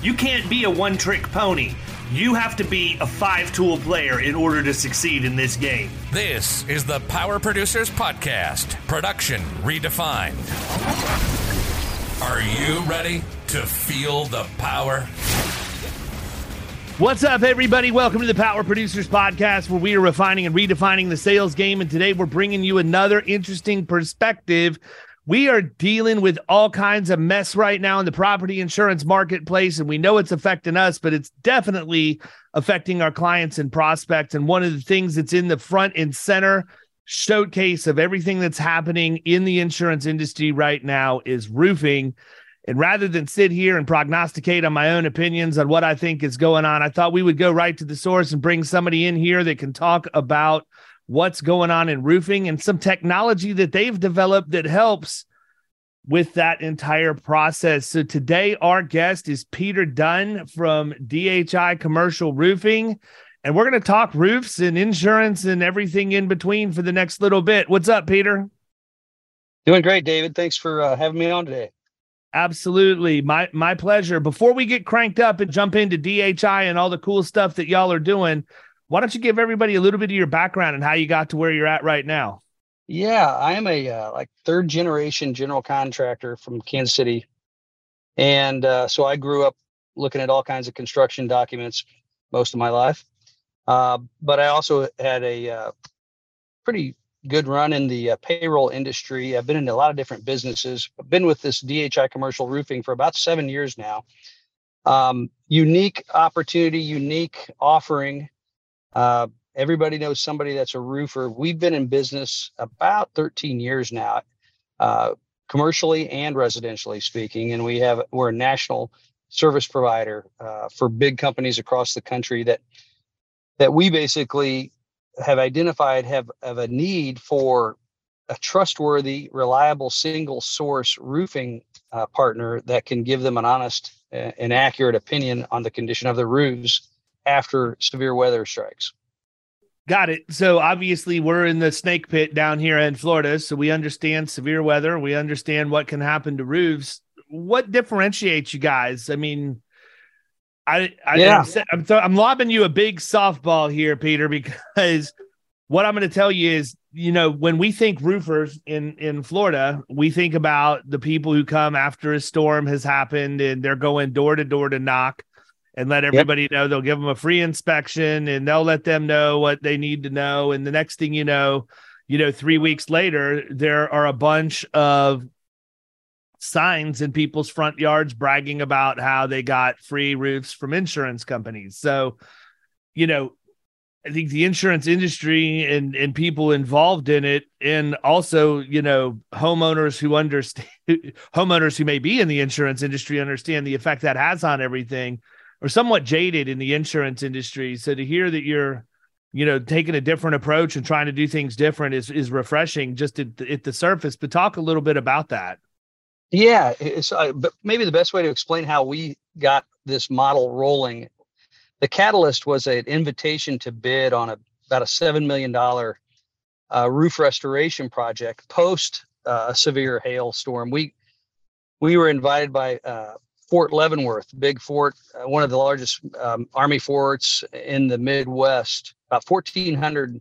You can't be a one trick pony. You have to be a five tool player in order to succeed in this game. This is the Power Producers Podcast, production redefined. Are you ready to feel the power? What's up, everybody? Welcome to the Power Producers Podcast, where we are refining and redefining the sales game. And today we're bringing you another interesting perspective. We are dealing with all kinds of mess right now in the property insurance marketplace, and we know it's affecting us, but it's definitely affecting our clients and prospects. And one of the things that's in the front and center showcase of everything that's happening in the insurance industry right now is roofing. And rather than sit here and prognosticate on my own opinions on what I think is going on, I thought we would go right to the source and bring somebody in here that can talk about what's going on in roofing and some technology that they've developed that helps with that entire process. So today, our guest is Peter Dunn from DHI Commercial Roofing. And we're going to talk roofs and insurance and everything in between for the next little bit. What's up, Peter? Doing great, David. Thanks for uh, having me on today. Absolutely. My my pleasure. Before we get cranked up and jump into DHI and all the cool stuff that y'all are doing, why don't you give everybody a little bit of your background and how you got to where you're at right now? Yeah, I am a uh, like third generation general contractor from Kansas City. And uh, so I grew up looking at all kinds of construction documents most of my life. Uh, but I also had a uh, pretty good run in the uh, payroll industry. I've been in a lot of different businesses. I've been with this DHI commercial roofing for about seven years now. Um, unique opportunity, unique offering. Uh, everybody knows somebody that's a roofer. We've been in business about 13 years now, uh, commercially and residentially speaking, and we have we're a national service provider uh, for big companies across the country that that we basically have identified have, have a need for a trustworthy, reliable, single source roofing uh, partner that can give them an honest uh, and accurate opinion on the condition of the roofs after severe weather strikes. Got it. So obviously we're in the snake pit down here in Florida, so we understand severe weather. We understand what can happen to roofs. What differentiates you guys? I mean, I, I yeah. I'm, I'm, th- I'm lobbing you a big softball here, Peter, because what I'm going to tell you is, you know, when we think roofers in in Florida, we think about the people who come after a storm has happened and they're going door to door to knock and let everybody yep. know they'll give them a free inspection and they'll let them know what they need to know and the next thing you know, you know, 3 weeks later there are a bunch of signs in people's front yards bragging about how they got free roofs from insurance companies. So, you know, I think the insurance industry and and people involved in it, and also you know homeowners who understand homeowners who may be in the insurance industry understand the effect that has on everything, or somewhat jaded in the insurance industry. So to hear that you're you know taking a different approach and trying to do things different is is refreshing just at the, at the surface. But talk a little bit about that. Yeah, it's uh, but maybe the best way to explain how we got this model rolling. The catalyst was an invitation to bid on a about a seven million dollar uh, roof restoration project post uh, a severe hailstorm. We we were invited by uh, Fort Leavenworth, big fort, uh, one of the largest um, Army forts in the Midwest, about 1,400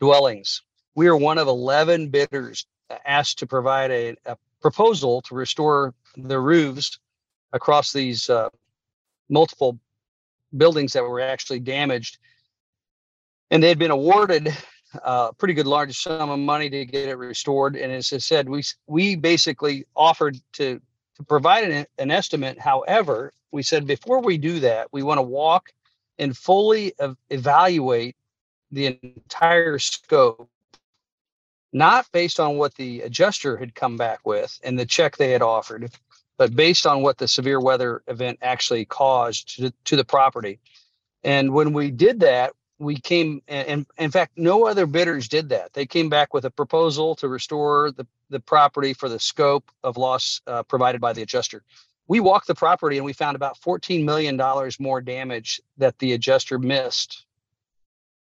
dwellings. We are one of 11 bidders asked to provide a, a proposal to restore the roofs across these uh, multiple buildings that were actually damaged. And they had been awarded a uh, pretty good large sum of money to get it restored. And as I said, we we basically offered to to provide an, an estimate. However, we said before we do that, we want to walk and fully evaluate the entire scope, not based on what the adjuster had come back with and the check they had offered, but based on what the severe weather event actually caused to, to the property. And when we did that, we came and in fact no other bidders did that they came back with a proposal to restore the, the property for the scope of loss uh, provided by the adjuster we walked the property and we found about $14 million more damage that the adjuster missed.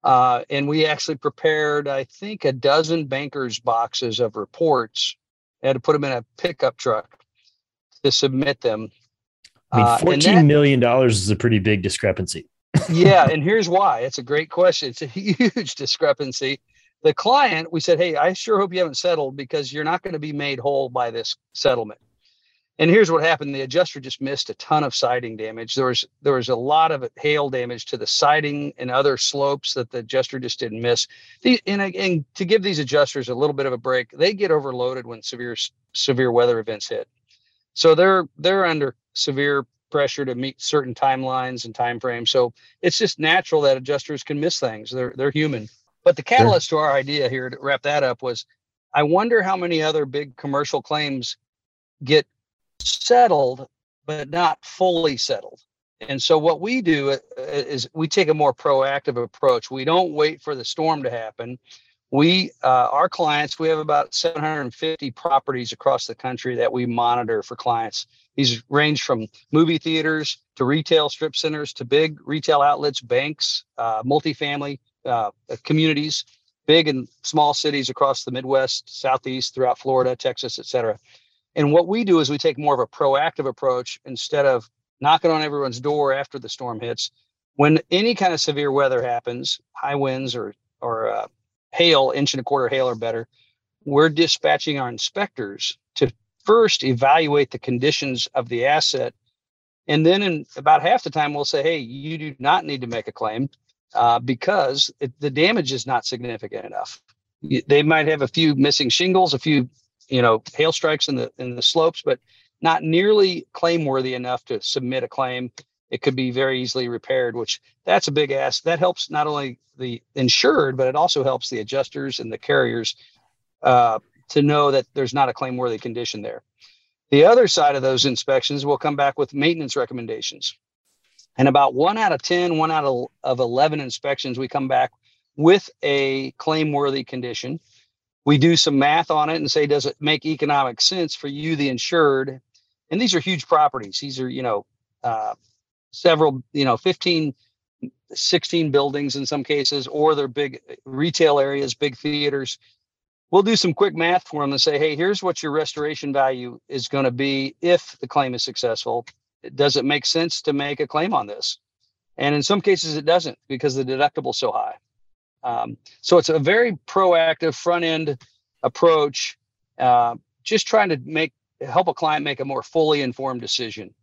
Uh, and we actually prepared, I think, a dozen bankers' boxes of reports. I had to put them in a pickup truck to submit them. I mean, uh, fourteen uh, that, million dollars is a pretty big discrepancy. Yeah, and here's why. It's a great question. It's a huge discrepancy. The client, we said, "Hey, I sure hope you haven't settled because you're not going to be made whole by this settlement." And here's what happened: the adjuster just missed a ton of siding damage. There was there was a lot of hail damage to the siding and other slopes that the adjuster just didn't miss. The, and, and to give these adjusters a little bit of a break, they get overloaded when severe severe weather events hit. So they're they're under severe pressure to meet certain timelines and time frames. So it's just natural that adjusters can miss things. They're they're human. But the catalyst sure. to our idea here to wrap that up was I wonder how many other big commercial claims get settled, but not fully settled. And so what we do uh, is we take a more proactive approach. We don't wait for the storm to happen. We, uh, our clients, we have about 750 properties across the country that we monitor for clients. These range from movie theaters to retail strip centers to big retail outlets, banks, uh, multifamily uh, communities, big and small cities across the Midwest, Southeast, throughout Florida, Texas, et cetera. And what we do is we take more of a proactive approach instead of knocking on everyone's door after the storm hits. When any kind of severe weather happens, high winds or or uh, hail, inch and a quarter hail or better, we're dispatching our inspectors to first evaluate the conditions of the asset. And then in about half the time, we'll say, hey, you do not need to make a claim uh, because it, the damage is not significant enough. They might have a few missing shingles, a few you know hail strikes in the in the slopes, but not nearly claim worthy enough to submit a claim. It could be very easily repaired, which that's a big ask. That helps not only the insured, but it also helps the adjusters and the carriers uh, to know that there's not a claim worthy condition there. The other side of those inspections will come back with maintenance recommendations. And about one out of 10, one out of, of 11 inspections, we come back with a claim worthy condition we do some math on it and say, does it make economic sense for you, the insured? And these are huge properties. These are, you know, uh, several, you know, 15, 16 buildings in some cases, or they're big retail areas, big theaters. We'll do some quick math for them and say, hey, here's what your restoration value is going to be if the claim is successful. Does it make sense to make a claim on this? And in some cases, it doesn't because the deductible is so high. Um, so it's a very proactive front end approach, uh, just trying to make help a client make a more fully informed decision.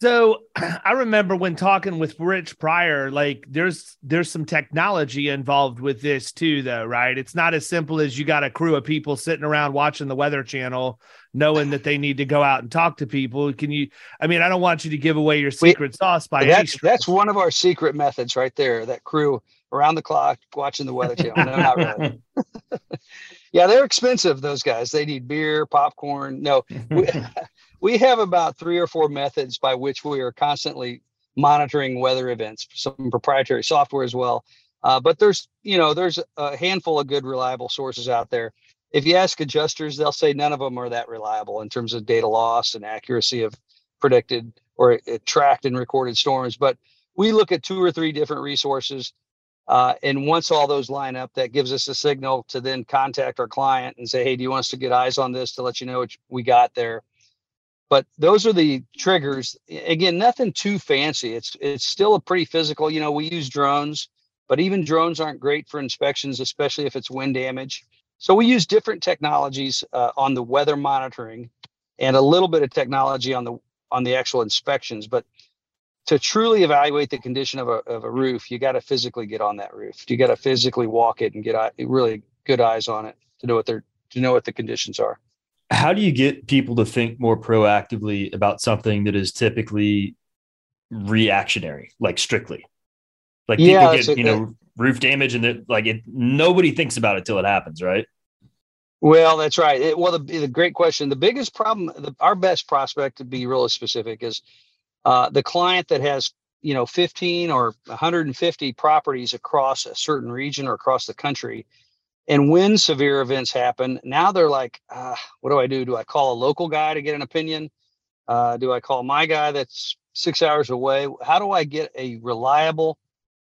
So I remember when talking with Rich prior, like there's there's some technology involved with this too, though, right? It's not as simple as you got a crew of people sitting around watching the Weather Channel, knowing that they need to go out and talk to people. Can you? I mean, I don't want you to give away your secret we, sauce by that's, that's one of our secret methods right there. That crew around the clock watching the Weather Channel. No, not really. yeah, they're expensive. Those guys. They need beer, popcorn. No, we, we have about three or four methods by which we are constantly monitoring weather events. Some proprietary software as well. Uh, but there's you know there's a handful of good reliable sources out there. If you ask adjusters, they'll say none of them are that reliable in terms of data loss and accuracy of predicted or tracked and recorded storms. But we look at two or three different resources uh, and once all those line up, that gives us a signal to then contact our client and say, hey, do you want us to get eyes on this to let you know what we got there? But those are the triggers. Again, nothing too fancy. It's it's still a pretty physical. You know, we use drones, but even drones aren't great for inspections, especially if it's wind damage. So we use different technologies uh, on the weather monitoring, and a little bit of technology on the on the actual inspections. But to truly evaluate the condition of a of a roof, you got to physically get on that roof. You got to physically walk it and get really good eyes on it to know what they're to know what the conditions are. How do you get people to think more proactively about something that is typically reactionary, like strictly? Like people yeah, get, you know, roof damage and that like it nobody thinks about it till it happens, right? Well, that's right. It, well, the, the great question. The biggest problem, the, our best prospect to be really specific is uh, the client that has you know 15 or 150 properties across a certain region or across the country and when severe events happen now they're like uh, what do i do? Do i call a local guy to get an opinion? Uh, do i call my guy that's six hours away? How do i get a reliable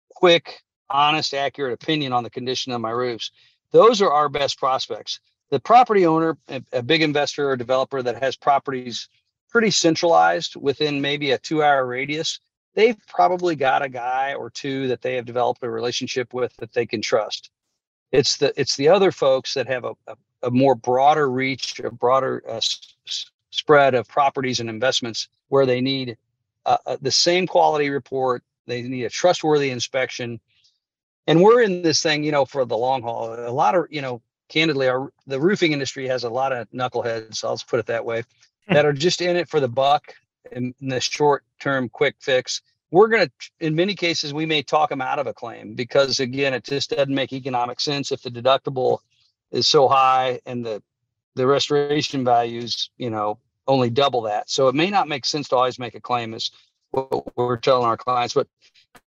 quick honest accurate opinion on the condition of my roofs? Those are our best prospects. The property owner a, a big investor or developer that has properties pretty centralized within maybe a two hour radius, they've probably got a guy or two that they have developed a relationship with that they can trust. It's the it's the other folks that have a, a, a more broader reach, a broader uh, s- spread of properties and investments where they need uh, uh, the same quality report. They need a trustworthy inspection, and we're in this thing, you know, for the long haul. A lot of you know, candidly, our the roofing industry has a lot of knuckleheads. I'll just put it that way that are just in it for the buck in, in the short term quick fix we're going to in many cases we may talk them out of a claim because again it just doesn't make economic sense if the deductible is so high and the the restoration values you know only double that so it may not make sense to always make a claim is what we're telling our clients but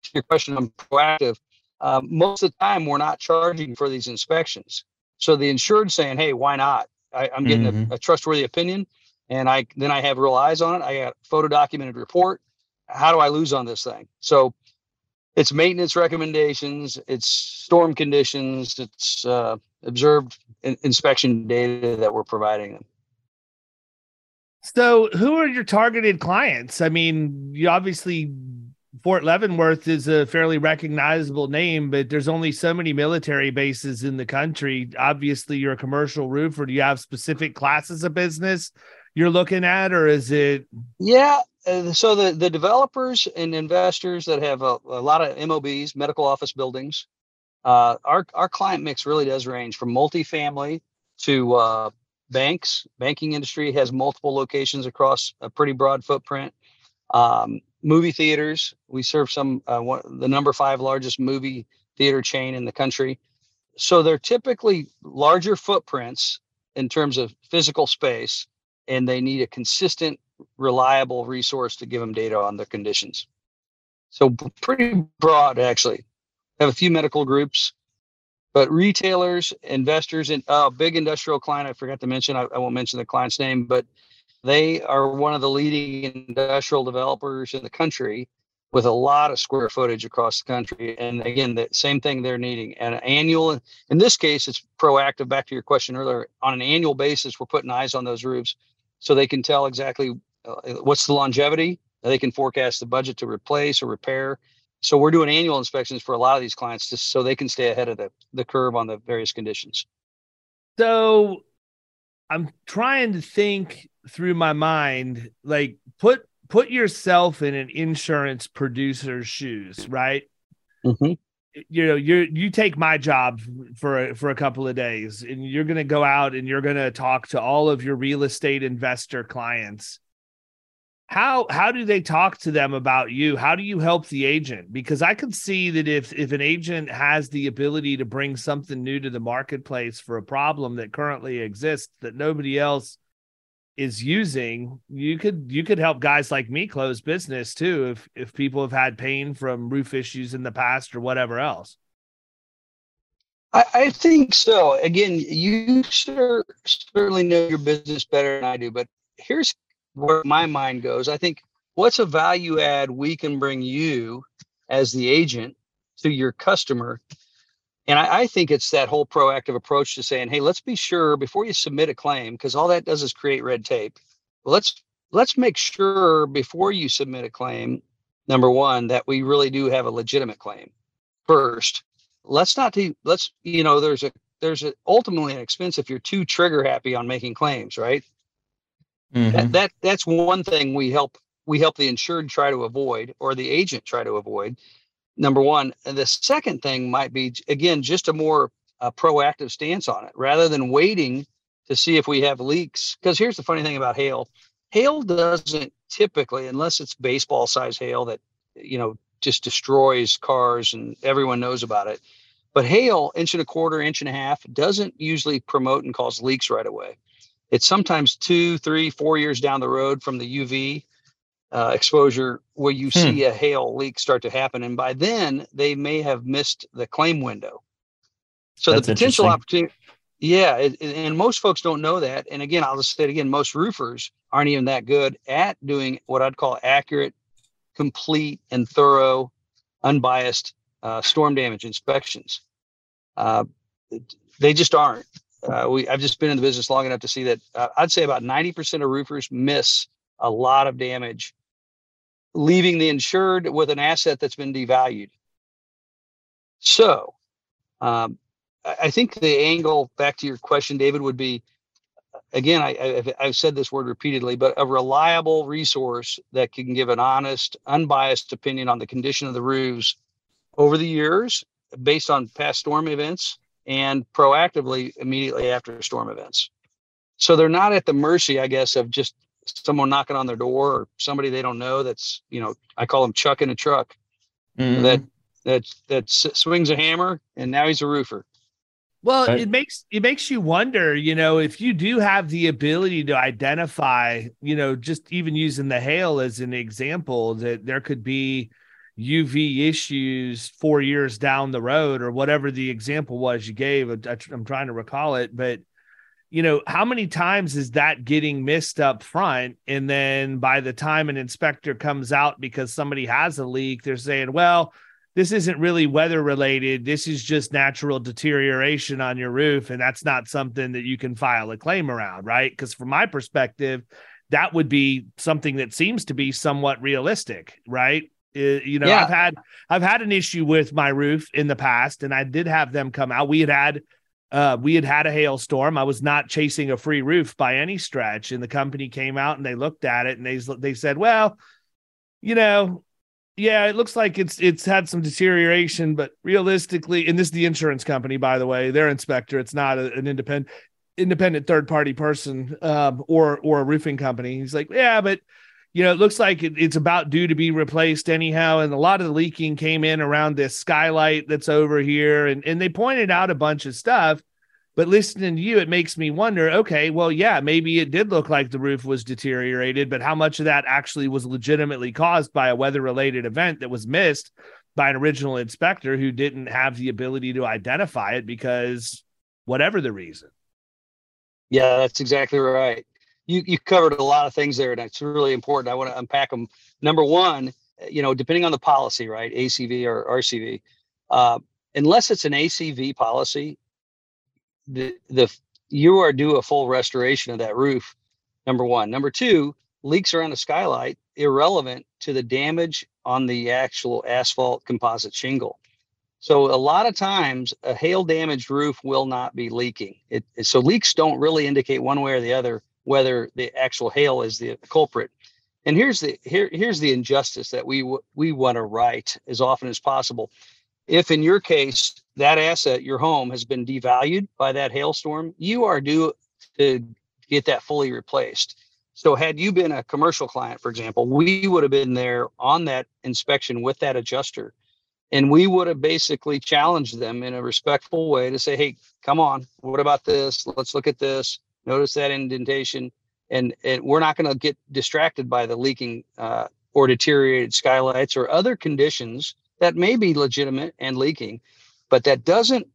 to your question i'm proactive um, most of the time we're not charging for these inspections so the insured saying hey why not I, am getting mm-hmm. a, a trustworthy opinion and I then I have real eyes on it. I got photo documented report. How do I lose on this thing? So it's maintenance recommendations, it's storm conditions, it's uh, observed in- inspection data that we're providing them. So, who are your targeted clients? I mean, you obviously Fort Leavenworth is a fairly recognizable name, but there's only so many military bases in the country. Obviously, you're a commercial roofer. Do you have specific classes of business you're looking at, or is it? Yeah. So the, the developers and investors that have a, a lot of MOBs, medical office buildings, uh, our our client mix really does range from multifamily to uh, banks. Banking industry has multiple locations across a pretty broad footprint. Um, movie theaters. We serve some uh, one, the number five largest movie theater chain in the country. So they're typically larger footprints in terms of physical space, and they need a consistent, reliable resource to give them data on their conditions. So pretty broad, actually. Have a few medical groups, but retailers, investors, and uh, big industrial client. I forgot to mention. I, I won't mention the client's name, but they are one of the leading industrial developers in the country with a lot of square footage across the country. And again, the same thing they're needing an annual. In this case, it's proactive. Back to your question earlier, on an annual basis, we're putting eyes on those roofs so they can tell exactly uh, what's the longevity. They can forecast the budget to replace or repair. So we're doing annual inspections for a lot of these clients just so they can stay ahead of the, the curve on the various conditions. So I'm trying to think through my mind, like put put yourself in an insurance producer's shoes, right? Mm-hmm you know you you take my job for for a couple of days and you're going to go out and you're going to talk to all of your real estate investor clients. How how do they talk to them about you? How do you help the agent? Because i could see that if if an agent has the ability to bring something new to the marketplace for a problem that currently exists that nobody else is using you could you could help guys like me close business too if if people have had pain from roof issues in the past or whatever else. I, I think so. Again you sure, certainly know your business better than i do but here's where my mind goes. I think what's a value add we can bring you as the agent to your customer and I, I, think it's that whole proactive approach to saying, hey, let's be sure before you submit a claim, because all that does is create red tape. Well, let's let's make sure before you submit a claim, number one, that we really do have a legitimate claim. First, let's not do let's, you know, there's a there's a, ultimately an expense if you're too trigger happy on making claims, right? Mm-hmm. That, that that's one thing we help we help the insured try to avoid or the agent try to avoid. Number one, and the second thing might be again just a more uh, proactive stance on it rather than waiting to see if we have leaks. Because here's the funny thing about hail: hail doesn't typically, unless it's baseball size hail that you know just destroys cars and everyone knows about it. But hail, inch and a quarter, inch and a half, doesn't usually promote and cause leaks right away. It's sometimes two, three, four years down the road from the UV uh, exposure where you hmm. see a hail leak start to happen. And by then, they may have missed the claim window. So That's the potential opportunity, yeah, it, and most folks don't know that. And again, I'll just say it again: most roofers aren't even that good at doing what I'd call accurate, complete, and thorough, unbiased uh, storm damage inspections. Uh, they just aren't. Uh, we I've just been in the business long enough to see that uh, I'd say about ninety percent of roofers miss a lot of damage, leaving the insured with an asset that's been devalued. So, um, I think the angle back to your question, David, would be again, I, have said this word repeatedly, but a reliable resource that can give an honest, unbiased opinion on the condition of the roofs over the years based on past storm events and proactively immediately after storm events. So they're not at the mercy, I guess, of just someone knocking on their door or somebody they don't know that's, you know, I call them chuck in a truck mm-hmm. that that that swings a hammer and now he's a roofer. Well, right. it makes it makes you wonder, you know, if you do have the ability to identify, you know, just even using the hail as an example, that there could be UV issues four years down the road or whatever the example was you gave. I'm trying to recall it, but you know, how many times is that getting missed up front? And then by the time an inspector comes out because somebody has a leak, they're saying, well, this isn't really weather related. This is just natural deterioration on your roof. And that's not something that you can file a claim around, right? Because from my perspective, that would be something that seems to be somewhat realistic, right? You know, yeah. I've had I've had an issue with my roof in the past, and I did have them come out. We had had uh, we had had a hailstorm. I was not chasing a free roof by any stretch, and the company came out and they looked at it and they they said, "Well, you know, yeah, it looks like it's it's had some deterioration, but realistically, and this is the insurance company, by the way, their inspector. It's not a, an independent independent third party person um, or or a roofing company. He's like, yeah, but you know, it looks like it, it's about due to be replaced anyhow. And a lot of the leaking came in around this skylight that's over here, and and they pointed out a bunch of stuff. But listening to you, it makes me wonder okay, well, yeah, maybe it did look like the roof was deteriorated, but how much of that actually was legitimately caused by a weather related event that was missed by an original inspector who didn't have the ability to identify it because whatever the reason? Yeah, that's exactly right. You, you covered a lot of things there, and it's really important. I want to unpack them. Number one, you know, depending on the policy, right, ACV or RCV, uh, unless it's an ACV policy, the the you are due a full restoration of that roof. Number one. Number two, leaks around the skylight irrelevant to the damage on the actual asphalt composite shingle. So a lot of times a hail damaged roof will not be leaking. It, so leaks don't really indicate one way or the other whether the actual hail is the culprit. And here's the here here's the injustice that we we want to right as often as possible. If in your case that asset, your home, has been devalued by that hailstorm, you are due to get that fully replaced. So, had you been a commercial client, for example, we would have been there on that inspection with that adjuster. And we would have basically challenged them in a respectful way to say, hey, come on, what about this? Let's look at this. Notice that indentation. And, and we're not going to get distracted by the leaking uh, or deteriorated skylights or other conditions that may be legitimate and leaking but that doesn't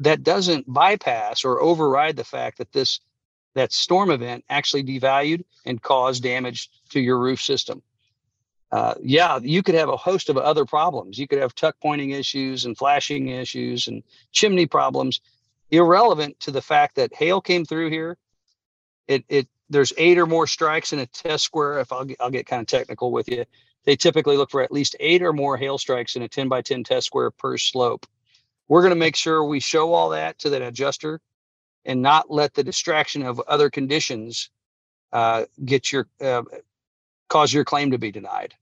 that doesn't bypass or override the fact that this that storm event actually devalued and caused damage to your roof system. Uh, yeah, you could have a host of other problems. You could have tuck pointing issues and flashing issues and chimney problems, irrelevant to the fact that hail came through here. It it there's eight or more strikes in a test square. If I'll I'll get kind of technical with you, they typically look for at least eight or more hail strikes in a 10 by 10 test square per slope. we're going to make sure we show all that to that adjuster and not let the distraction of other conditions uh, get your uh, cause your claim to be denied.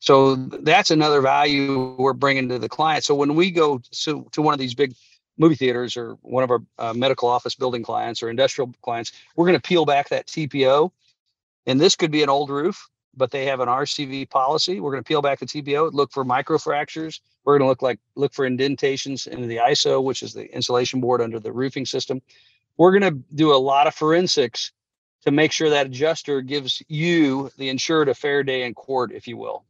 So that's another value we're bringing to the client. So when we go to, to one of these big movie theaters or one of our uh, medical office building clients or industrial clients, we're going to peel back that TPO. And this could be an old roof, but they have an RCV policy. We're going to peel back the TPO, look for microfractures. We're going to look like look for indentations into the ISO, which is the insulation board under the roofing system. We're going to do a lot of forensics to make sure that adjuster gives you the insured a fair day in court, if you will.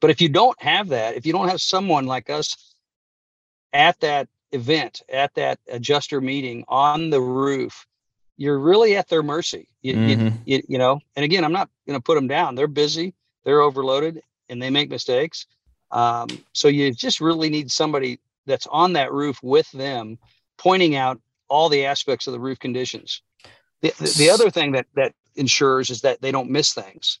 But if you don't have that, if you don't have someone like us at that event, at that adjuster meeting on the roof, you're really at their mercy. You, mm-hmm. you, you, you know, and again, I'm not going to put them down. They're busy, they're overloaded, and they make mistakes. Um, so you just really need somebody that's on that roof with them, pointing out all the aspects of the roof conditions. The, the, the other thing that that ensures is that they don't miss things.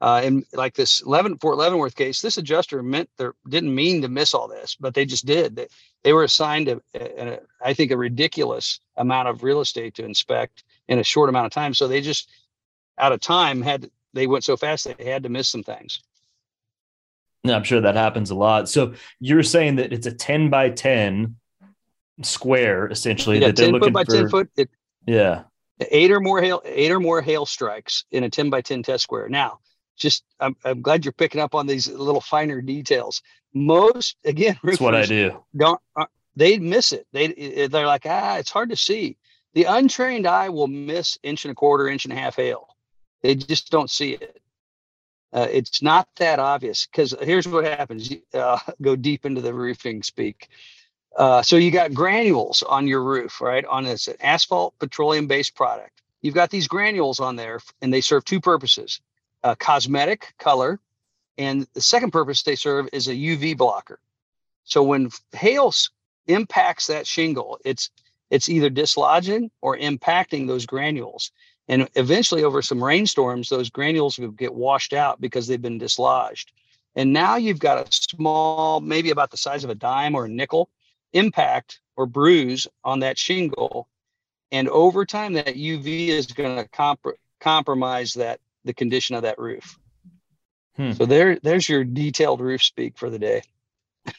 Uh, and like this 11 Fort Leavenworth case, this adjuster meant they didn't mean to miss all this, but they just did. They, they were assigned a, a, a, I think, a ridiculous amount of real estate to inspect in a short amount of time. So they just, out of time, had they went so fast they had to miss some things. I'm sure that happens a lot. So you're saying that it's a 10 by 10 square essentially yeah, that they're 10 looking foot by for. 10 foot. It, yeah. Eight or more hail, eight or more hail strikes in a 10 by 10 test square. Now, just I'm, I'm glad you're picking up on these little finer details. Most again, that's what I do. Don't uh, they miss it? They they're like ah, it's hard to see. The untrained eye will miss inch and a quarter, inch and a half hail. They just don't see it. Uh, it's not that obvious because here's what happens. Uh, go deep into the roofing speak. Uh, so you got granules on your roof, right? On this asphalt petroleum based product. You've got these granules on there, and they serve two purposes uh, cosmetic color, and the second purpose they serve is a UV blocker. So when hail impacts that shingle, it's it's either dislodging or impacting those granules. And eventually, over some rainstorms, those granules will get washed out because they've been dislodged. And now you've got a small, maybe about the size of a dime or a nickel, impact or bruise on that shingle. And over time, that UV is going to comp- compromise that the condition of that roof. Hmm. So there, there's your detailed roof speak for the day.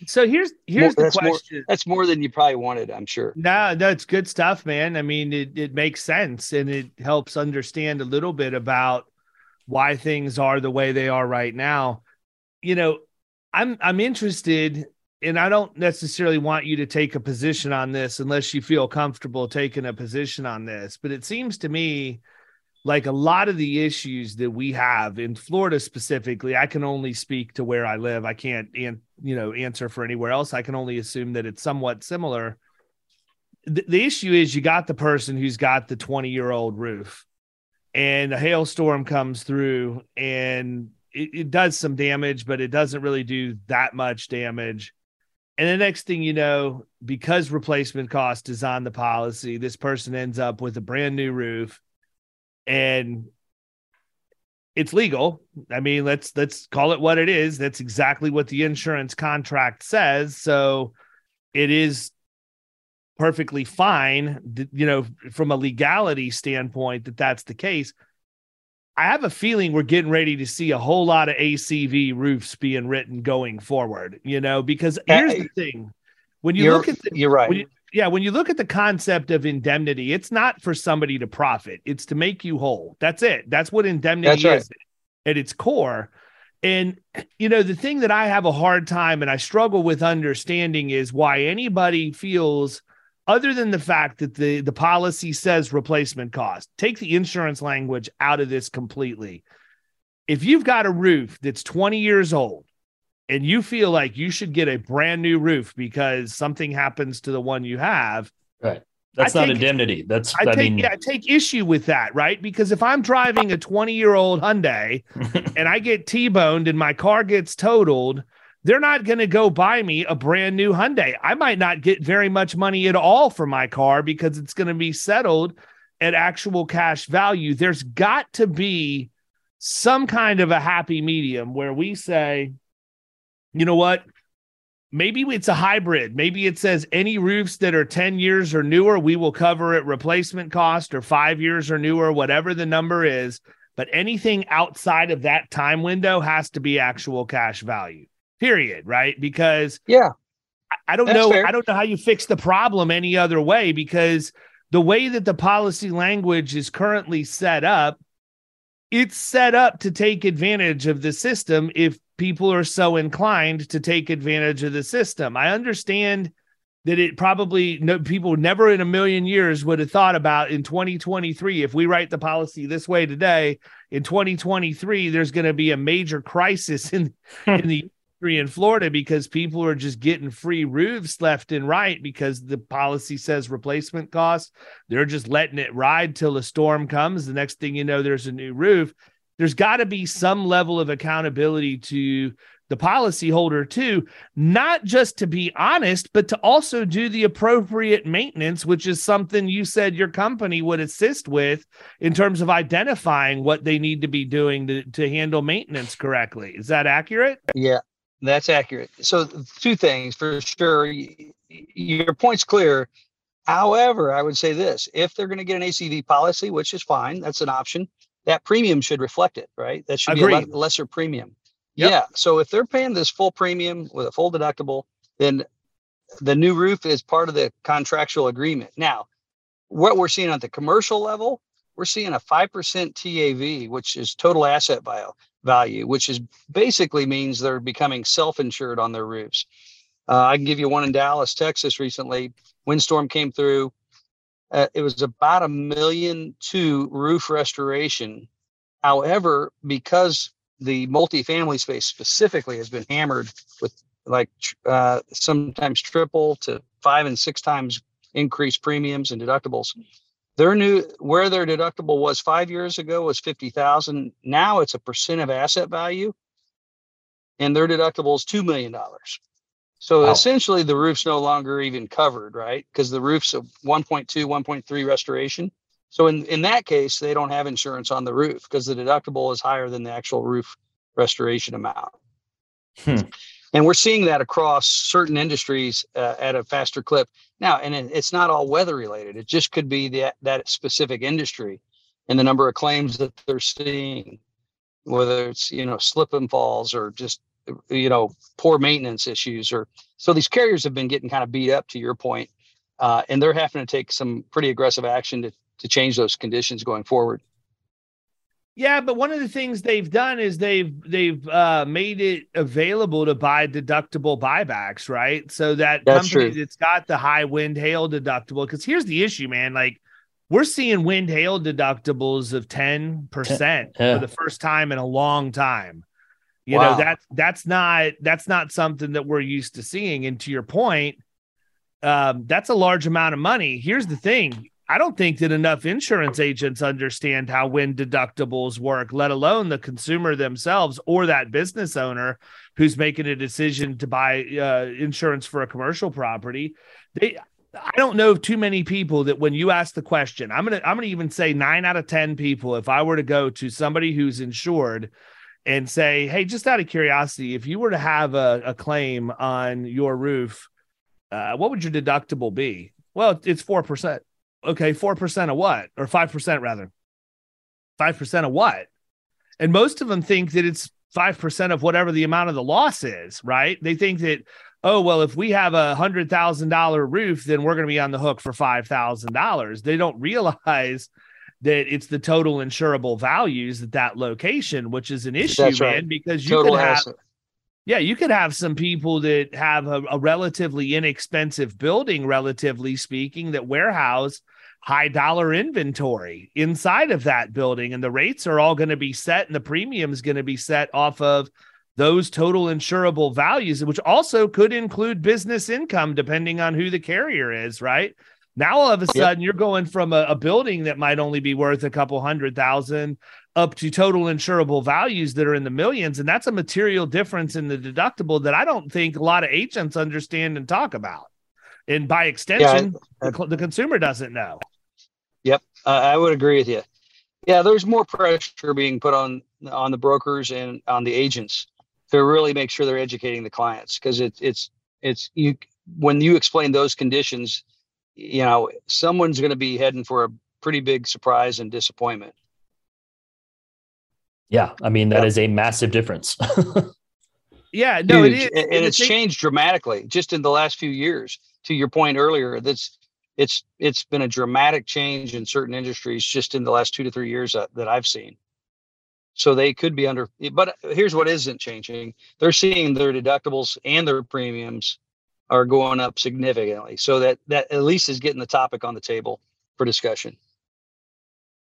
So here's here's more, the question. More, that's more than you probably wanted, I'm sure. No, that's good stuff, man. I mean, it, it makes sense and it helps understand a little bit about why things are the way they are right now. You know, I'm I'm interested and I don't necessarily want you to take a position on this unless you feel comfortable taking a position on this, but it seems to me like a lot of the issues that we have in Florida specifically, I can only speak to where I live. I can't, you know, answer for anywhere else. I can only assume that it's somewhat similar. The, the issue is you got the person who's got the 20 year old roof and a hailstorm comes through and it, it does some damage, but it doesn't really do that much damage. And the next thing you know, because replacement cost is on the policy, this person ends up with a brand new roof and it's legal. I mean, let's let's call it what it is. That's exactly what the insurance contract says. So it is perfectly fine, you know, from a legality standpoint that that's the case. I have a feeling we're getting ready to see a whole lot of ACV roofs being written going forward, you know, because uh, here's the thing. When you look at the, you're right. You, yeah, when you look at the concept of indemnity, it's not for somebody to profit, it's to make you whole. That's it. That's what indemnity That's right. is at its core. And, you know, the thing that I have a hard time and I struggle with understanding is why anybody feels, other than the fact that the, the policy says replacement cost, take the insurance language out of this completely. If you've got a roof that's 20 years old, and you feel like you should get a brand new roof because something happens to the one you have, right? That's I not take, indemnity. That's I, I take mean, yeah, I take issue with that, right? Because if I'm driving a 20 year old Hyundai and I get T-boned and my car gets totaled, they're not going to go buy me a brand new Hyundai. I might not get very much money at all for my car because it's going to be settled at actual cash value. There's got to be some kind of a happy medium where we say, you know what? maybe it's a hybrid. Maybe it says any roofs that are 10 years or newer, we will cover at replacement cost or five years or newer, whatever the number is. But anything outside of that time window has to be actual cash value, period. Right. Because, yeah, I, don't know. Fair. I don't know how you fix the problem any other way because the way that the policy language is currently set up, it's set up to take advantage of the system if people are so inclined to take advantage of the system. I understand that it probably no people never in a million years would have thought about in 2023 if we write the policy this way today in 2023 there's going to be a major crisis in hmm. in the in Florida because people are just getting free roofs left and right because the policy says replacement costs. They're just letting it ride till a storm comes. The next thing you know, there's a new roof there's got to be some level of accountability to the policy holder too, not just to be honest, but to also do the appropriate maintenance, which is something you said your company would assist with in terms of identifying what they need to be doing to, to handle maintenance correctly. Is that accurate? Yeah, that's accurate. So, two things for sure. Your point's clear. However, I would say this if they're going to get an ACV policy, which is fine, that's an option that premium should reflect it, right? That should Agreed. be a lesser premium. Yep. Yeah. So if they're paying this full premium with a full deductible, then the new roof is part of the contractual agreement. Now, what we're seeing at the commercial level, we're seeing a 5% TAV, which is total asset value, which is basically means they're becoming self-insured on their roofs. Uh, I can give you one in Dallas, Texas recently. Windstorm came through uh, it was about a million to roof restoration. However, because the multifamily space specifically has been hammered with like uh, sometimes triple to five and six times increased premiums and deductibles. Their new where their deductible was five years ago was fifty thousand. Now it's a percent of asset value, and their deductible is two million dollars. So wow. essentially, the roof's no longer even covered, right? Because the roof's a 1.2, 1.3 restoration. So in, in that case, they don't have insurance on the roof because the deductible is higher than the actual roof restoration amount. Hmm. And we're seeing that across certain industries uh, at a faster clip now. And it, it's not all weather related; it just could be that that specific industry and the number of claims that they're seeing, whether it's you know slip and falls or just you know poor maintenance issues or so these carriers have been getting kind of beat up to your point, uh, and they're having to take some pretty aggressive action to to change those conditions going forward yeah, but one of the things they've done is they've they've uh, made it available to buy deductible buybacks, right? So that that's company true. that's got the high wind hail deductible. Because here's the issue, man. Like we're seeing wind hail deductibles of ten percent yeah. for the first time in a long time. You wow. know, that's that's not that's not something that we're used to seeing. And to your point, um, that's a large amount of money. Here's the thing. I don't think that enough insurance agents understand how wind deductibles work, let alone the consumer themselves or that business owner who's making a decision to buy uh, insurance for a commercial property. They, I don't know of too many people that when you ask the question, I'm gonna, I'm gonna even say nine out of ten people. If I were to go to somebody who's insured and say, hey, just out of curiosity, if you were to have a, a claim on your roof, uh, what would your deductible be? Well, it's 4%. Okay, 4% of what? Or 5% rather. 5% of what? And most of them think that it's 5% of whatever the amount of the loss is, right? They think that, oh, well, if we have a $100,000 roof, then we're going to be on the hook for $5,000. They don't realize that it's the total insurable values at that location, which is an issue, man, because you total could have, asset. yeah, you could have some people that have a, a relatively inexpensive building, relatively speaking, that warehouse high dollar inventory inside of that building, and the rates are all going to be set, and the premium is going to be set off of those total insurable values, which also could include business income, depending on who the carrier is, right? Now all of a sudden yep. you're going from a, a, building that might only be worth a couple hundred thousand up to total insurable values that are in the millions. And that's a material difference in the deductible that I don't think a lot of agents understand and talk about. And by extension, yeah, I, I, the, the, consumer doesn't know. Yep. Uh, I would agree with you. Yeah, there's more pressure being put on on the brokers and on the agents to really make sure they're educating the clients because it, it's it's you when you explain those conditions, you know, someone's going to be heading for a pretty big surprise and disappointment. Yeah, I mean that yeah. is a massive difference. yeah, no, Huge. it is, and, it's changed dramatically just in the last few years. To your point earlier, that's it's it's been a dramatic change in certain industries just in the last two to three years that, that I've seen. So they could be under, but here's what isn't changing: they're seeing their deductibles and their premiums are going up significantly. So that that at least is getting the topic on the table for discussion.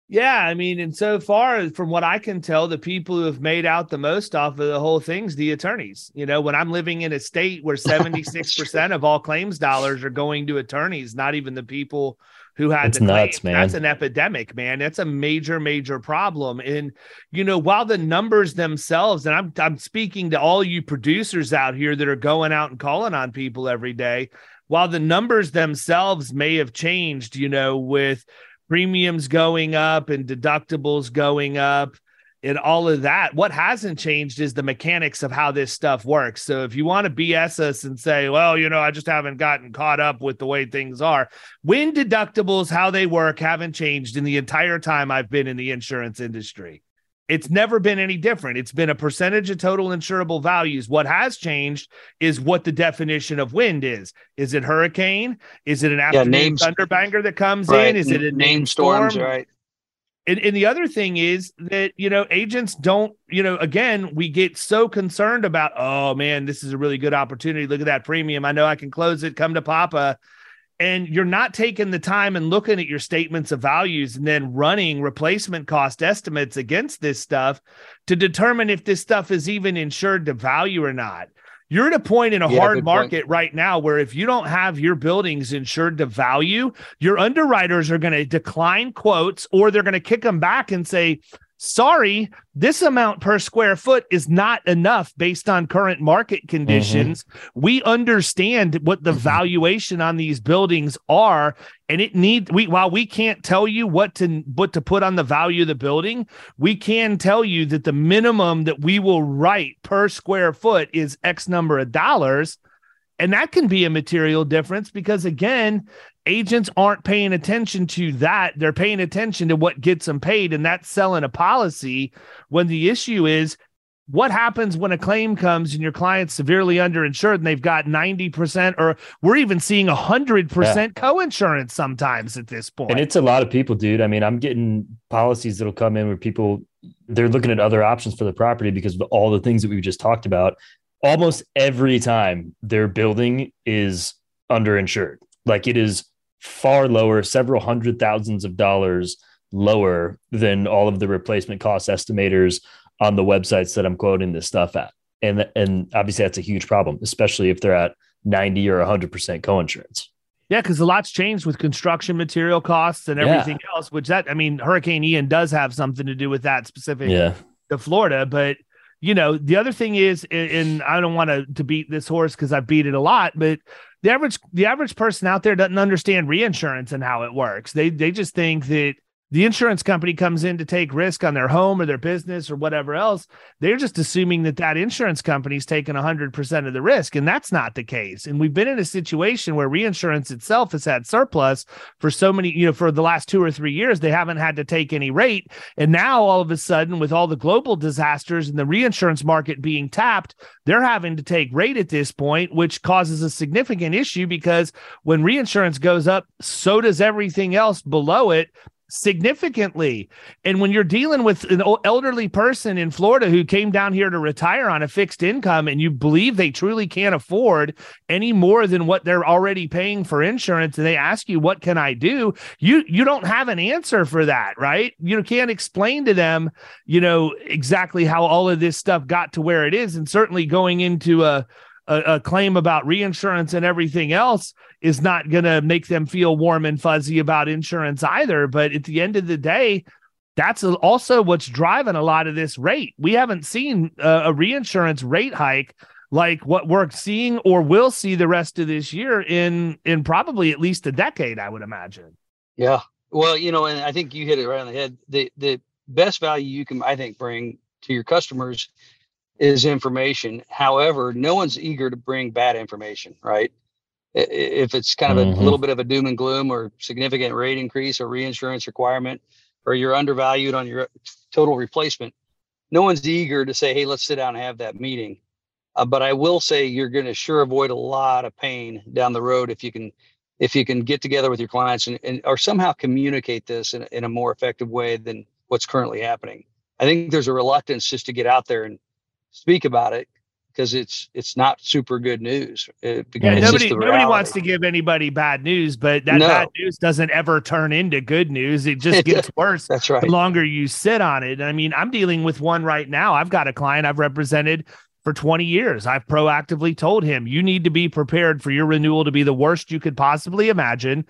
Yeah, I mean, and so far, from what I can tell, the people who have made out the most off of the whole thing's the attorneys. You know, when I'm living in a state where 76% of all claims dollars are going to attorneys, not even the people who had it's the nuts, man. That's an epidemic, man. That's a major, major problem. And you know, while the numbers themselves, and I'm I'm speaking to all you producers out here that are going out and calling on people every day, while the numbers themselves may have changed, you know, with premiums going up and deductibles going up and all of that. What hasn't changed is the mechanics of how this stuff works. So if you want to BS us and say, well, you know, I just haven't gotten caught up with the way things are, when deductibles, how they work, haven't changed in the entire time I've been in the insurance industry. It's never been any different. It's been a percentage of total insurable values. What has changed is what the definition of wind is. Is it hurricane? Is it an afternoon yeah, thunderbanger that comes right. in? Is it a named storms? Storm? Right. And, and the other thing is that you know agents don't you know again we get so concerned about oh man this is a really good opportunity. Look at that premium. I know I can close it. Come to Papa. And you're not taking the time and looking at your statements of values and then running replacement cost estimates against this stuff to determine if this stuff is even insured to value or not. You're at a point in a yeah, hard market point. right now where if you don't have your buildings insured to value, your underwriters are going to decline quotes or they're going to kick them back and say, sorry, this amount per square foot is not enough based on current market conditions. Mm-hmm. We understand what the mm-hmm. valuation on these buildings are, and it need we while we can't tell you what to what to put on the value of the building, we can tell you that the minimum that we will write per square foot is X number of dollars. And that can be a material difference because, again, agents aren't paying attention to that. They're paying attention to what gets them paid, and that's selling a policy. When the issue is, what happens when a claim comes and your client's severely underinsured and they've got 90% or we're even seeing 100% yeah. co-insurance sometimes at this point and it's a lot of people dude i mean i'm getting policies that'll come in where people they're looking at other options for the property because of all the things that we've just talked about almost every time their building is underinsured like it is far lower, several hundred thousands of dollars lower than all of the replacement cost estimators on the websites that I'm quoting this stuff at. And and obviously that's a huge problem, especially if they're at 90 or 100% coinsurance. Yeah, because a lot's changed with construction material costs and everything yeah. else, which that I mean, Hurricane Ian does have something to do with that specific yeah. to Florida. But you know, the other thing is, and I don't want to to beat this horse because I've beat it a lot, but the average the average person out there doesn't understand reinsurance and how it works. They they just think that the insurance company comes in to take risk on their home or their business or whatever else, they're just assuming that that insurance company's taking 100% of the risk. And that's not the case. And we've been in a situation where reinsurance itself has had surplus for so many, you know, for the last two or three years, they haven't had to take any rate. And now all of a sudden, with all the global disasters and the reinsurance market being tapped, they're having to take rate at this point, which causes a significant issue because when reinsurance goes up, so does everything else below it significantly. And when you're dealing with an elderly person in Florida who came down here to retire on a fixed income and you believe they truly can't afford any more than what they're already paying for insurance and they ask you what can I do? You you don't have an answer for that, right? You can't explain to them, you know, exactly how all of this stuff got to where it is and certainly going into a a, a claim about reinsurance and everything else is not going to make them feel warm and fuzzy about insurance either. But at the end of the day, that's also what's driving a lot of this rate. We haven't seen a, reinsurance rate hike like what we're seeing or will see the rest of this year in in probably at least a decade, I would imagine. Yeah. Well, you know, and I think you hit it right on the head. The the best value you can, I think, bring to your customers is information. However, no one's eager to bring bad information, right? If it's kind of mm-hmm. a little bit of a doom and gloom or significant rate increase or reinsurance requirement, or you're undervalued on your total replacement, no one's eager to say, hey, let's sit down and have that meeting. Uh, but I will say you're going to sure avoid a lot of pain down the road if you can if you can get together with your clients and, and or somehow communicate this in, in a more effective way than what's currently happening. I think there's a reluctance just to get out there and speak about it because it's it's not super good news. It, yeah, nobody nobody wants to give anybody bad news, but that no. bad news doesn't ever turn into good news. It just gets worse. That's right. The longer you sit on it. I mean, I'm dealing with one right now. I've got a client I've represented for 20 years. I've proactively told him you need to be prepared for your renewal to be the worst you could possibly imagine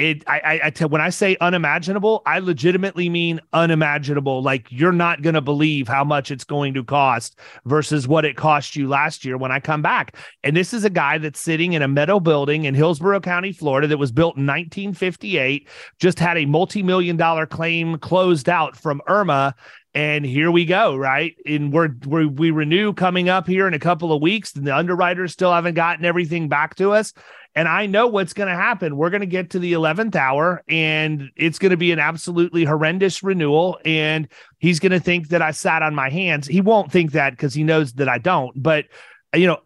it I, I, I tell when I say unimaginable, I legitimately mean unimaginable. Like you're not going to believe how much it's going to cost versus what it cost you last year when I come back. And this is a guy that's sitting in a meadow building in Hillsborough County, Florida, that was built in 1958. Just had a multi-million dollar claim closed out from Irma, and here we go, right? And we're, we're we renew coming up here in a couple of weeks, and the underwriters still haven't gotten everything back to us. And I know what's going to happen. We're going to get to the 11th hour and it's going to be an absolutely horrendous renewal. And he's going to think that I sat on my hands. He won't think that because he knows that I don't. But, you know,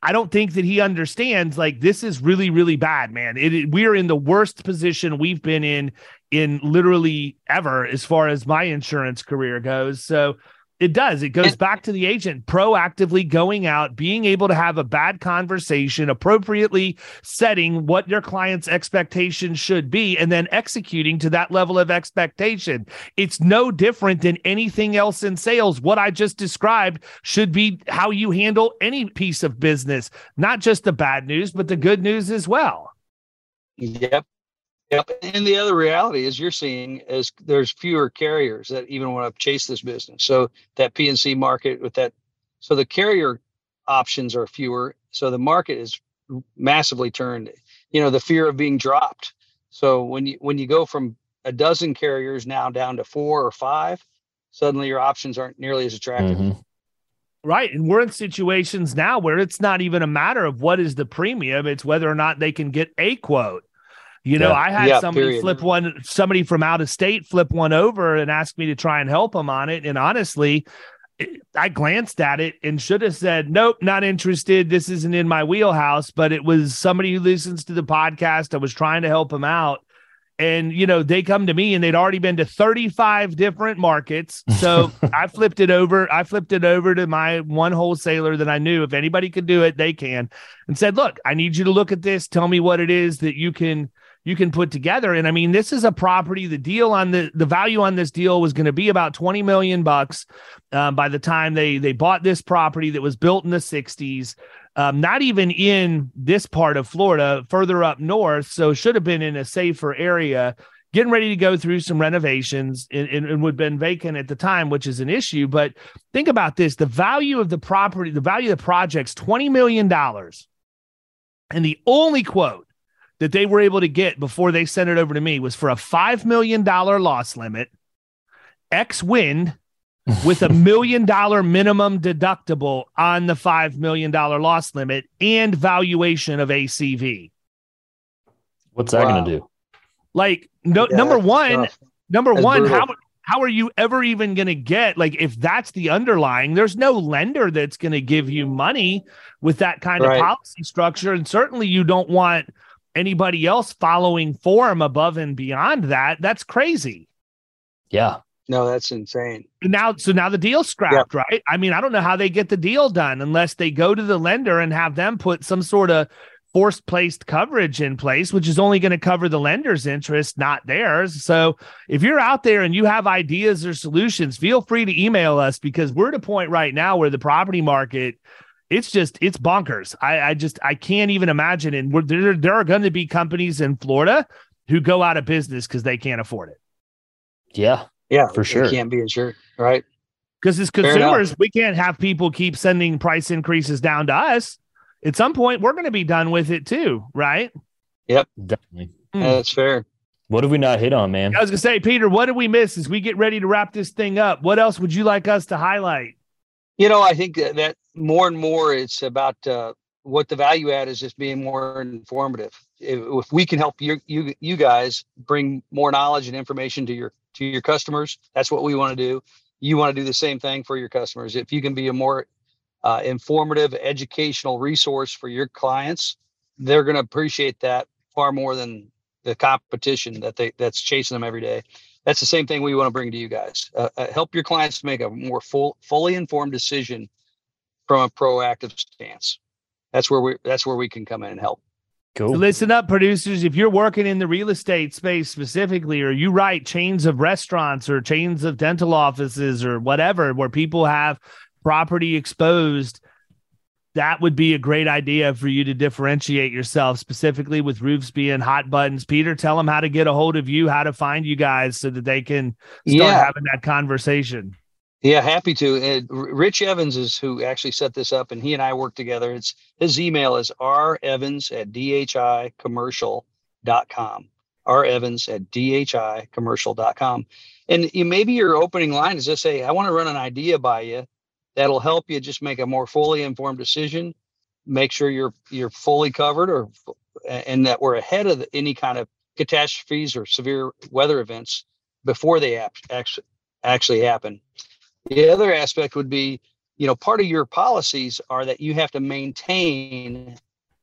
I don't think that he understands like this is really, really bad, man. It, it, we're in the worst position we've been in in literally ever as far as my insurance career goes. So, it does. It goes back to the agent proactively going out, being able to have a bad conversation, appropriately setting what your client's expectations should be, and then executing to that level of expectation. It's no different than anything else in sales. What I just described should be how you handle any piece of business, not just the bad news, but the good news as well. Yep. Yep. And the other reality is you're seeing is there's fewer carriers that even want to chase this business. So that P&C market with that, so the carrier options are fewer. So the market is massively turned. You know, the fear of being dropped. So when you when you go from a dozen carriers now down to four or five, suddenly your options aren't nearly as attractive. Mm-hmm. Right. And we're in situations now where it's not even a matter of what is the premium, it's whether or not they can get a quote. You know, yeah. I had yeah, somebody period. flip one, somebody from out of state flip one over and ask me to try and help them on it. And honestly, I glanced at it and should have said, nope, not interested. This isn't in my wheelhouse. But it was somebody who listens to the podcast. I was trying to help them out. And, you know, they come to me and they'd already been to 35 different markets. So I flipped it over. I flipped it over to my one wholesaler that I knew if anybody could do it, they can, and said, look, I need you to look at this. Tell me what it is that you can you can put together. And I mean, this is a property. The deal on the the value on this deal was going to be about twenty million bucks um, by the time they they bought this property that was built in the '60s. Um, not even in this part of Florida, further up north. So should have been in a safer area. Getting ready to go through some renovations and, and, would have been vacant at the time, which is an issue. But think about this: the value of the property, the value of the project's twenty million dollars, and the only quote that they were able to get before they sent it over to me was for a $5 million loss limit, X wind with a million dollar minimum deductible on the $5 million loss limit and valuation of ACV. What's that wow. going to do? Like, no, yeah, number one, tough. number that's one, brutal. how how are you ever even going to get like if that's the underlying there's no lender that's going to give you money with that kind right. of policy structure and certainly you don't want anybody else following form above and beyond that, that's crazy. Yeah. No, that's insane. Now, so now the deal's scrapped, yeah. right? I mean, I don't know how they get the deal done unless they go to the lender and have them put some sort of forced placed coverage in place, which is only going to cover the lender's interest, not theirs. So if you're out there and you have ideas or solutions, feel free to email us because we're at a point right now where the property market it's just it's bonkers. I, I just I can't even imagine. And there there are going to be companies in Florida who go out of business because they can't afford it. Yeah, yeah, for sure. Can't be insured, right? Because as consumers, we can't have people keep sending price increases down to us. At some point, we're going to be done with it too, right? Yep, definitely. Mm. Yeah, that's fair. What have we not hit on, man? I was gonna say, Peter, what did we miss as we get ready to wrap this thing up? What else would you like us to highlight? You know, I think that more and more it's about uh, what the value add is just being more informative. If, if we can help you, you you guys bring more knowledge and information to your to your customers, that's what we want to do. You want to do the same thing for your customers. If you can be a more uh, informative, educational resource for your clients, they're going to appreciate that far more than the competition that they that's chasing them every day. That's the same thing we want to bring to you guys. Uh, uh, help your clients make a more full, fully informed decision from a proactive stance. That's where we that's where we can come in and help. Cool. So listen up, producers. If you're working in the real estate space specifically, or you write chains of restaurants or chains of dental offices or whatever, where people have property exposed, that would be a great idea for you to differentiate yourself, specifically with roofs being hot buttons. Peter, tell them how to get a hold of you, how to find you guys so that they can start yeah. having that conversation. Yeah, happy to. Rich Evans is who actually set this up, and he and I work together. It's his email is revans at dhicommercial.com. revans at dhicommercial.com. And you, maybe your opening line is just say, I want to run an idea by you that'll help you just make a more fully informed decision, make sure you're you're fully covered or and that we're ahead of any kind of catastrophes or severe weather events before they actually actually happen. The other aspect would be, you know, part of your policies are that you have to maintain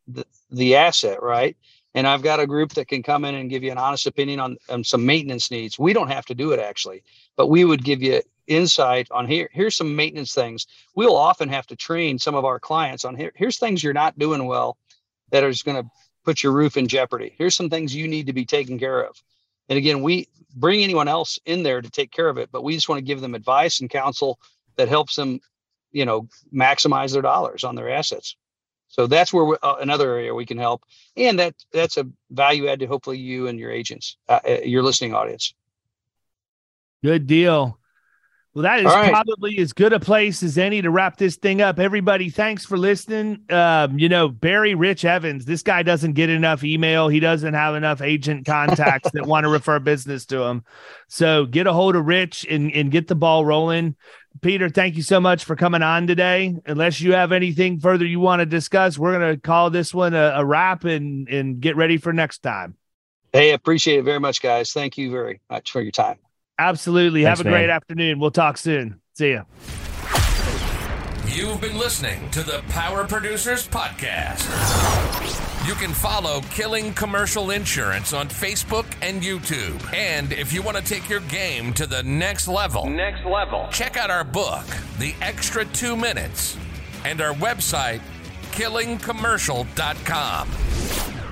the, the asset, right? And I've got a group that can come in and give you an honest opinion on, on some maintenance needs. We don't have to do it actually, but we would give you insight on here. Here's some maintenance things. We'll often have to train some of our clients on here. Here's things you're not doing well that is going to put your roof in jeopardy. Here's some things you need to be taken care of. And again, we bring anyone else in there to take care of it, but we just want to give them advice and counsel that helps them, you know, maximize their dollars on their assets. So that's where we, uh, another area we can help, and that that's a value add to hopefully you and your agents, uh, uh your listening audience. Good deal. Well, that is right. probably as good a place as any to wrap this thing up. Everybody, thanks for listening. Um, you know, Barry Rich Evans, this guy doesn't get enough email. He doesn't have enough agent contacts that want to refer business to him. So get a hold of Rich and, and get the ball rolling. Peter, thank you so much for coming on today. Unless you have anything further you want to discuss, we're going to call this one a, a wrap and, and get ready for next time. Hey, appreciate it very much, guys. Thank you very much for your time. Absolutely. Thanks, Have a man. great afternoon. We'll talk soon. See ya. You've been listening to the Power Producers Podcast. You can follow Killing Commercial Insurance on Facebook and YouTube. And if you want to take your game to the next level, next level, check out our book, The Extra Two Minutes, and our website, killingcommercial.com.